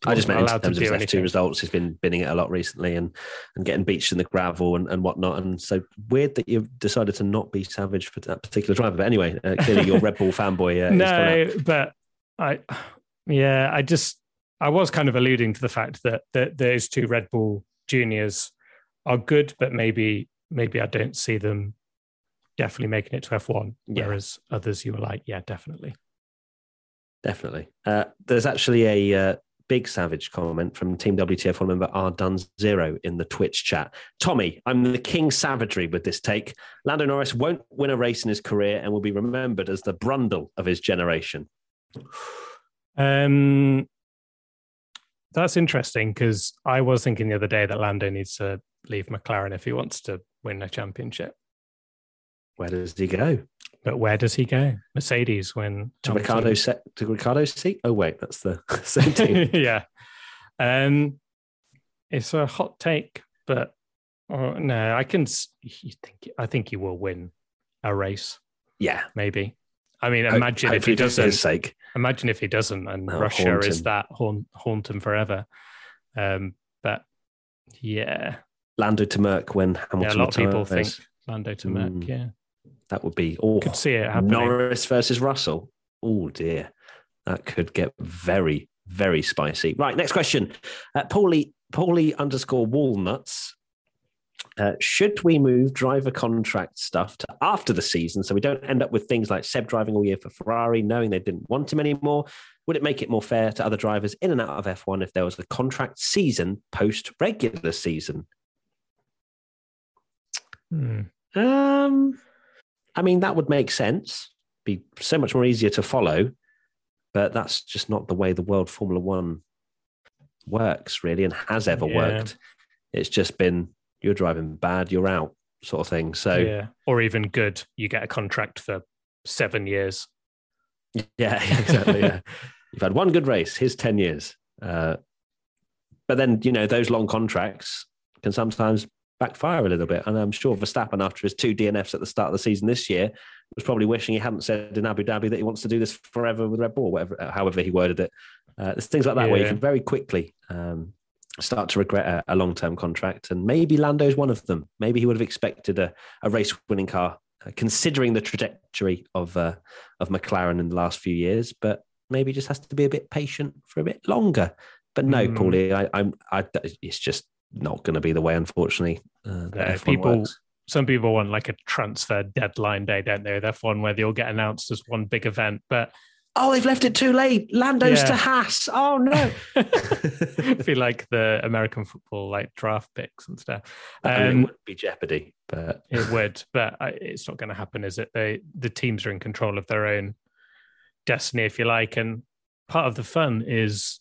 I just meant in terms of his F2 results, he's been binning it a lot recently and and getting beached in the gravel and, and whatnot. And so weird that you've decided to not be savage for that particular driver. But anyway, uh, clearly your Red Bull fanboy. Uh, no, but I, yeah, I just I was kind of alluding to the fact that that those two Red Bull juniors are good, but maybe maybe I don't see them definitely making it to F1. Yeah. Whereas others, you were like, yeah, definitely. Definitely. Uh, there's actually a uh, big savage comment from Team WTF1 member R Dun Zero in the Twitch chat. Tommy, I'm the king savagery with this take. Lando Norris won't win a race in his career and will be remembered as the Brundle of his generation. Um, that's interesting because I was thinking the other day that Lando needs to leave McLaren if he wants to win a championship. Where does he go? But where does he go? Mercedes when To Hamilton- Ricciardo's set to Ricciardo's seat? Oh wait, that's the same team. yeah. Um, it's a hot take, but uh, no, I can. You think? I think he will win a race. yeah. Maybe. I mean, Ho- imagine if he doesn't. sake. Imagine if he doesn't, and Oh, Russia haunt is that haunt, haunt him forever. Um, but yeah, Lando to Merc when Hamilton yeah, a lot of people think. Lando to Merc. Mm. Yeah, that would be awful. could see it happening. Norris versus Russell. Oh dear, that could get very, very spicy. Right, next question. Uh, Paulie, Paulie underscore Walnuts. Uh, should we move driver contract stuff to after the season so we don't end up with things like Seb driving all year for Ferrari, knowing they didn't want him anymore? Would it make it more fair to other drivers in and out of F1 if there was a contract season post regular season? Hmm. Um, I mean, that would make sense. Be so much more easier to follow, but that's just not the way the world Formula One works, really, and has ever Yeah. worked. It's just been you're driving bad, you're out, sort of thing. So yeah, or even good. You get a contract for seven years. Yeah, exactly. yeah, you've had one good race. Here's ten years. Uh, but then you know those long contracts can sometimes backfire a little bit. And I'm sure Verstappen, after his two DNFs at the start of the season this year, was probably wishing he hadn't said in Abu Dhabi that he wants to do this forever with Red Bull, whatever, however he worded it. Uh, there's things like that where you can very quickly um, start to regret a, a long-term contract, and maybe Lando's one of them. Maybe he would have expected a, a race-winning car, uh, considering the trajectory of uh, of McLaren in the last few years, but maybe just has to be a bit patient for a bit longer. But no, Mm. Paulie, I, I'm, I, it's just not going to be the way, unfortunately. Uh, Yeah, people- works. Some people want like a transfer deadline day, don't they? That's one where they all get announced as one big event, but Oh, they've left it too late. Lando's Yeah. to Haas. Oh no. feel like the American football like draft picks and stuff. I mean, Um, it would be jeopardy, but It would, but I- it's not going to happen, is it? They the teams are in control of their own destiny, if you like, and part of the fun is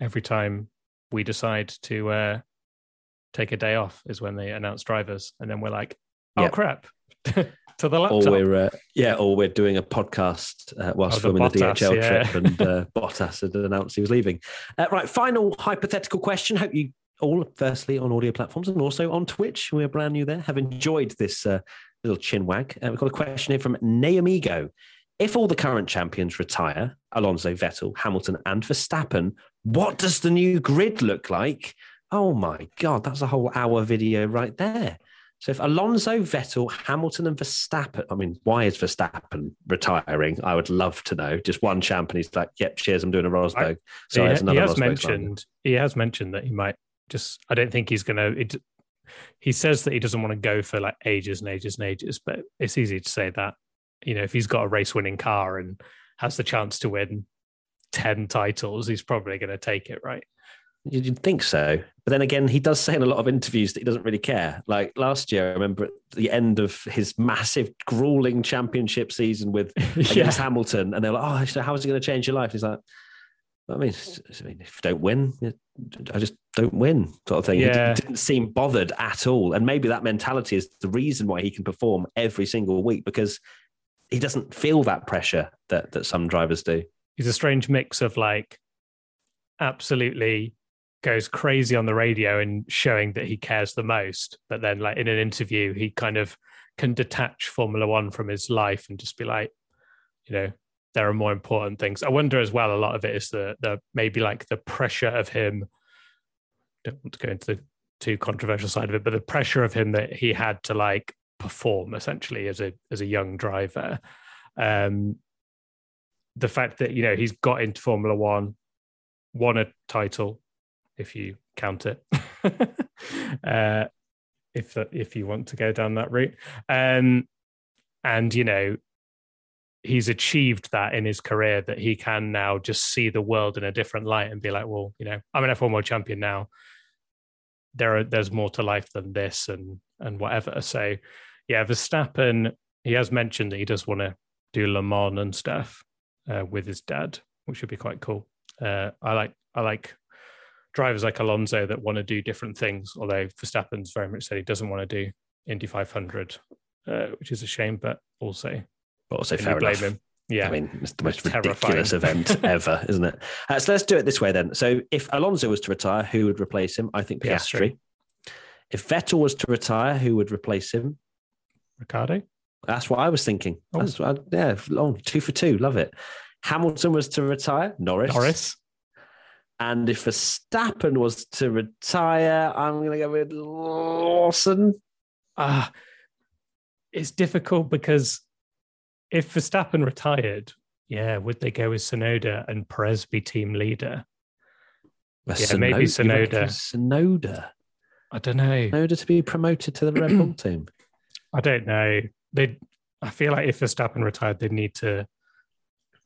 every time we decide to uh, take a day off is when they announce drivers, and then we're like, "Oh Yep. crap!" to the or we're uh, yeah, or we're doing a podcast uh, whilst Oh, the filming the Bottas, DHL yeah. trip, and uh, Bottas had announced he was leaving. Uh, right, final hypothetical question. Hope you all, firstly, on audio platforms and also on Twitch, we're brand new there, have enjoyed this uh, little chin wag. Uh, we've got a question here from Naomigo. If all the current champions retire, Alonso, Vettel, Hamilton, and Verstappen, what does the new grid look like? Oh my God, that's a whole hour video right there. So if Alonso, Vettel, Hamilton, and Verstappen, I mean, why is Verstappen retiring? I would love to know. Just one champ, and he's like, "Yep, cheers, I'm doing a Rosberg." So he, he has Rosberg mentioned he has mentioned that he might just. I don't think he's going to. He says that he doesn't want to go for like ages and ages and ages, but it's easy to say that. You know, if he's got a race-winning car and has the chance to win ten titles, he's probably going to take it, right? You'd think so, but then again, he does say in a lot of interviews that he doesn't really care. Like last year, I remember at the end of his massive, grueling championship season with against Hamilton, and they're like, "Oh, so how is it going to change your life?" He's like, "I mean, I mean, if you don't win, I just don't win," sort of thing. He Yeah. didn't, didn't seem bothered at all, and maybe that mentality is the reason why he can perform every single week because he doesn't feel that pressure that that some drivers do. he's a strange mix of like absolutely goes crazy on the radio and showing that he cares the most but then like in an interview he kind of can detach formula 1 from his life and just be like you know there are more important things. I wonder as well a lot of it is the the maybe like the pressure of him don't want to go into the too controversial side of it but the pressure of him that he had to like perform essentially as a as a young driver. Um the fact that you know he's got into Formula One, won a title, if you count it, uh, if if you want to go down that route. Um, and you know, he's achieved that in his career that he can now just see the world in a different light and be like, well, you know, I'm an F1 world champion now. There are there's more to life than this and and whatever. So yeah, Verstappen, he has mentioned that he does want to do Le Mans and stuff uh, with his dad, which would be quite cool. Uh, I like I like drivers like Alonso that want to do different things. Although Verstappen's very much said he doesn't want to do Indy 500, uh, which is a shame. But also, but also fair enough. Him? Yeah, I mean it's the most it's ridiculous event ever, isn't it? Uh, so let's do it this way then. So if Alonso was to retire, who would replace him? I think Piastri. Piastri. If Vettel was to retire, who would replace him? Ricciardo. That's what I was thinking. Oh. That's what I, yeah, long two for two. Love it. Hamilton was to retire. Norris. Norris. And if Verstappen was to retire, I'm going to go with Lawson. Ah, uh, it's difficult because if Verstappen retired, yeah, would they go with Tsunoda and Perez be team leader? yeah, Tsunoda, maybe Tsunoda. Tsunoda. I don't know. Tsunoda to be promoted to the Red Bull team. I don't know. They, I feel like if Verstappen retired, they'd need to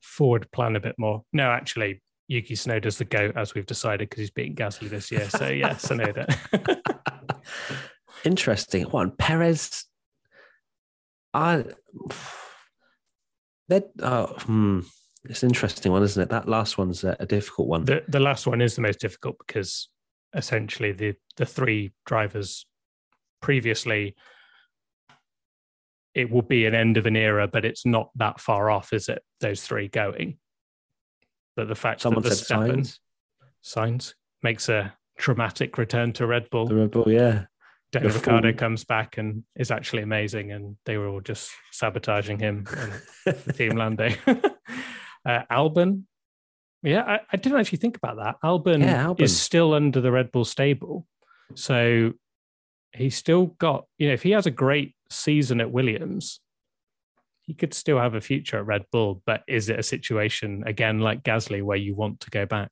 forward plan a bit more. No, actually, Yuki Tsunoda's the goat, as we've decided, because he's beating Gasly this year. So yeah, Tsunoda. Interesting. One Perez. I. That oh, hmm. It's an interesting one, isn't it? That last one's a, a difficult one. The the last one is the most difficult because essentially the the three drivers previously it will be an end of an era, but it's not that far off, is it? Those three going. But the fact Someone that the Sainz. Sainz makes a traumatic return to Red Bull. The Red Bull, yeah. Daniel Ricciardo comes back and is actually amazing, and they were all just sabotaging him and Team landing. uh, Albon, yeah, I, I, didn't actually think about that. Albon, yeah, Albon is still under the Red Bull stable, so he's still got. You know, if he has a great season at Williams, he could still have a future at Red Bull. But is it a situation again like Gasly where you want to go back?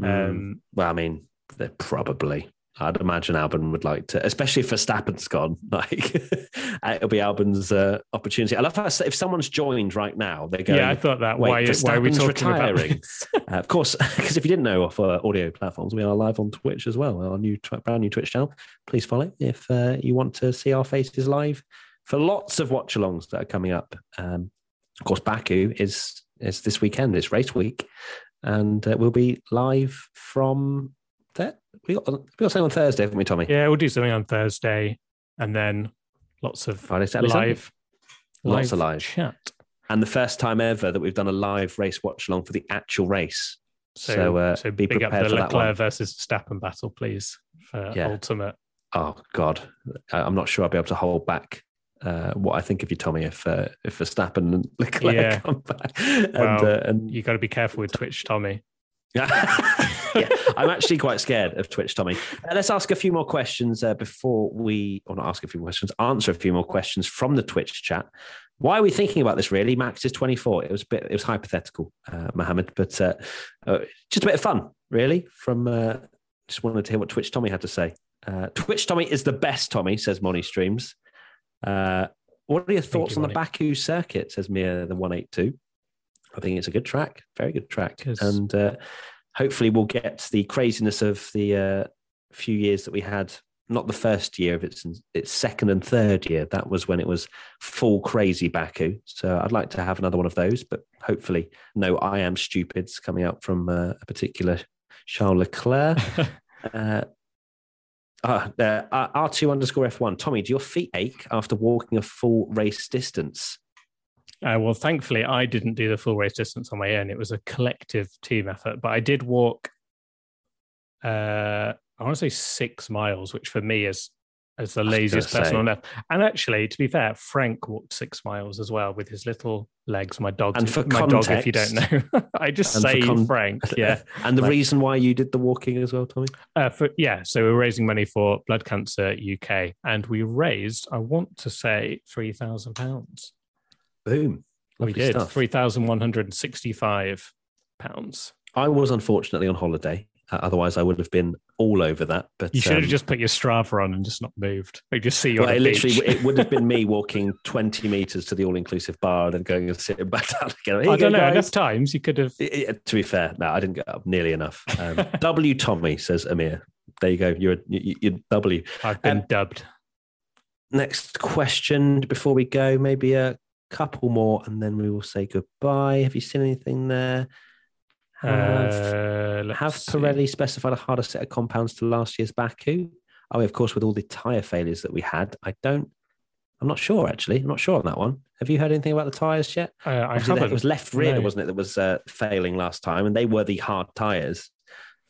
Mm. Um, well, I mean, probably. I'd imagine Albon would like to, especially if Verstappen's gone. Like it'll be Albon's uh, opportunity. I love how if someone's joined right now, they're going. Yeah, I thought that. Why, why are we talking retiring? uh, of course, because if you didn't know, off uh, audio platforms, we are live on Twitch as well. Our new brand new Twitch channel. Please follow if uh, you want to see our faces live for lots of watch-alongs that are coming up. Um, of course, Baku is is this weekend. It's race week, and uh, we'll be live from there. We got we got something on Thursday, haven't we, Tommy? Yeah, we'll do something on Thursday, and then lots of Friday, Saturday, live, live, lots of live chat. And the first time ever that we've done a live race watch along for the actual race. So, so, uh, so be big prepared up the for Leclerc versus Stappen battle, please, for yeah. ultimate. Oh God, I'm not sure I'll be able to hold back uh, what I think of you, Tommy, if uh, if Verstappen and Leclerc yeah. come back. And, well, uh, and you got to be careful with Twitch, Tommy. yeah, I'm actually quite scared of Twitch, Tommy. Uh, let's ask a few more questions uh, before we, or not ask a few questions, answer a few more questions from the Twitch chat. Why are we thinking about this? Really, Max is 24. It was a bit, it was hypothetical, uh, Mohammed, but uh, uh, just a bit of fun, really. From just wanted to hear what Twitch Tommy had to say. Twitch Tommy is the best. Tommy says Money Streams. Uh, what are your thoughts you, on the Baku circuit? Says Mia the 182. I think it's a good track, very good track, and uh, hopefully we'll get the craziness of the uh, few years that we had. Not the first year of its its second and third year. That was when it was full crazy Baku. So I'd like to have another one of those, but hopefully no I am stupids coming out from uh, a particular Charles Leclerc. uh, uh, uh, R2 underscore F1. Tommy, do your feet ache after walking a full race distance? Uh, well, thankfully, I didn't do the full race distance on my own. It was a collective team effort, but I did walk, uh, I want to say six miles, which for me is as the laziest person on earth. And actually, to be fair, Frank walked six miles as well with his little legs. My dog, and for my context, dog, if you don't know, I just say con- Frank. Yeah, and the like, reason why you did the walking as well, Tommy? Uh, for yeah, so we're raising money for Blood Cancer UK, and we raised, I want to say, three thousand pounds. Boom! Lovely we did three thousand one hundred and sixty-five pounds. I was unfortunately on holiday. Uh, otherwise, I would have been all over that. But You should have um, just put your Strava on and just not moved. We just see you Well, it literally it would have been me walking 20 meters to the all-inclusive bar and then going and sitting back down again. I don't know. guys. Enough times you could have. I- I- to be fair, no, I didn't get up nearly enough. Um, w Tommy says Amir. There you go. You're you- you're W. I've been Um, dubbed. Next question before we go, maybe a couple more, and then we will say goodbye. Have you seen anything there? Have, Uh, have see. Pirelli specified a harder set of compounds to last year's Baku? Oh, of course, with all the tyre failures that we had. I don't. I'm not sure actually. I'm not sure on that one. Have you heard anything about the tyres yet? Uh, I haven't. It was left rear, No. wasn't it, that was uh, failing last time, and they were the hard tyres.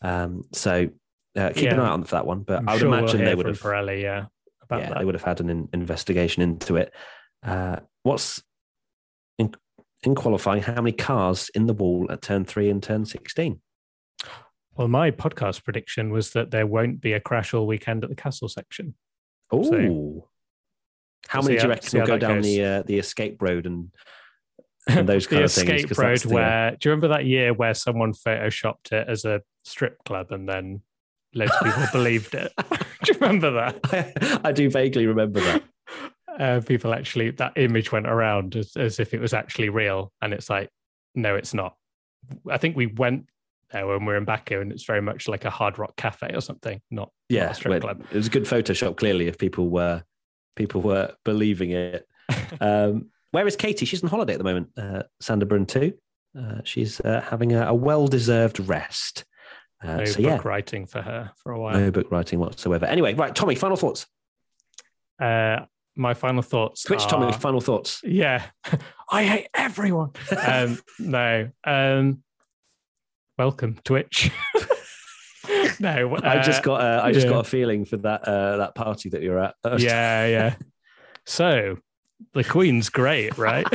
Um, so uh, keep an eye on for that one. But I'm I would sure we'll imagine they would have. Pirelli, yeah, about Yeah, that. they would have had an in- investigation into it. Uh, what's in, in qualifying? How many cars in the wall at turn three and turn sixteen? Well, my podcast prediction was that there won't be a crash all weekend at the castle section. Oh, So- how many do you reckon will go down goes. the uh, the escape road and and those kind of things? escape road the, uh, where do you remember that year where someone photoshopped it as a strip club and then loads of people believed it? do you remember that? I, do vaguely remember that. Uh, people actually that image went around as, as if it was actually real, and it's like, no, it's not. I think we went there when we are in Baku, and it's very much like a hard rock cafe or something, not, not Yeah, a strip club. it was a good Photoshop. Clearly, if people were people were believing it. Um, where is Katie? She's on holiday at the moment. Uh, Sanderburn too. Uh, she's uh, having a, a well-deserved rest. Uh, no so book yeah, writing for her for a while. no book writing whatsoever. Anyway, right, Tommy. Final thoughts. Uh, my final thoughts. Twitch, are, Tommy. Final thoughts. Yeah, I hate everyone. um, no. Um, welcome, Twitch. no, I just uh, got. Uh, I just yeah. got a feeling for that. Uh, that party that you're at. yeah, yeah. So the Queen's great, right?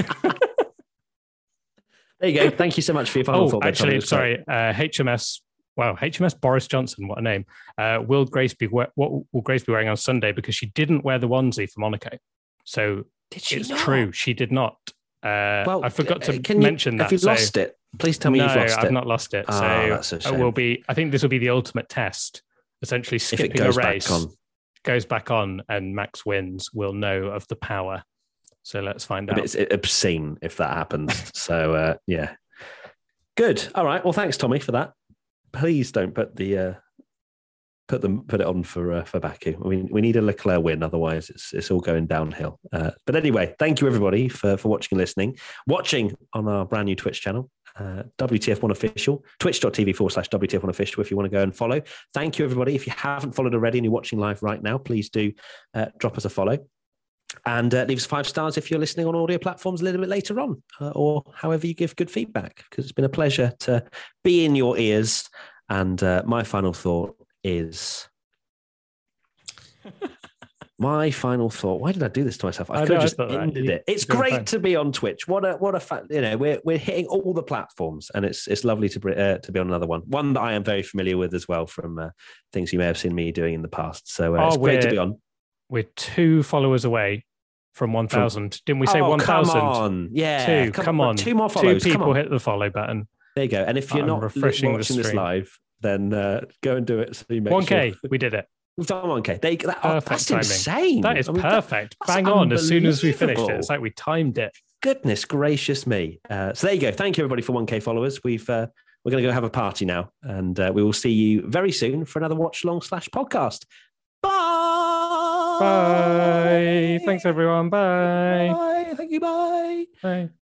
There you go. Thank you so much for your final oh, thought. actually, It was great. sorry. Uh, HMS. Wow, HMS Boris Johnson. What a name. Uh, will Grace be what will Grace be wearing on Sunday because she didn't wear the onesie for Monaco? So Did she it's not? true. She did not. Uh, Well, I forgot to uh, you- mention that. Have you so- lost it? Please tell me no, you've lost I've it. not lost it. Ah, so it will be. I think this will be the ultimate test. Essentially, skipping a race back on. goes back on, and Max wins. We'll know of the power. So let's find out. It's obscene if that happens. so uh, yeah, good. All right. Well, thanks, Tommy, for that. Please don't put the uh, put them put it on for uh, for Baku. We we need a Leclerc win, otherwise it's it's all going downhill. Uh, but anyway, thank you everybody for for watching and listening. Watching on our brand new Twitch channel. Uh, WTF1 official, twitch.tv forward slash WTF1 official if you want to go and follow. Thank you, everybody. If you haven't followed already and you're watching live right now, please do uh, drop us a follow and uh, leave us five stars if you're listening on audio platforms a little bit later on uh, or however you give good feedback because it's been a pleasure to be in your ears. And uh, my final thought is my final thought why did i do this to myself? I, I could know, have just thought that. ended it. It's you're great fine. to be on twitch. What a what a fact you know we're, we're hitting all the platforms and it's it's lovely to uh, to be on another one. One that i am very familiar with as well from uh, things you may have seen me doing in the past. So uh, Oh, it's great to be on We're two followers away from 1,000. Didn't we say oh, 1,000? Come on. Yeah. Two. Come, on. Two more Two people come hit the follow button. There you go. And if you're I'm not refreshing watching this live, then uh, go and do it. So you make 1K. Sure. We did it. We've done 1K. There you go. That, oh, that's timing. insane. That is I mean, perfect. that's Bang on. As soon as we finished it, it's like we timed it. goodness gracious me. Uh, so there you go. Thank you everybody for 1K followers. We've uh, we're going to go have a party now, and uh, we will see you very soon for another watch long slash podcast. Bye. Bye. Thanks, everyone. Bye. Bye. Thank you. Bye. Bye.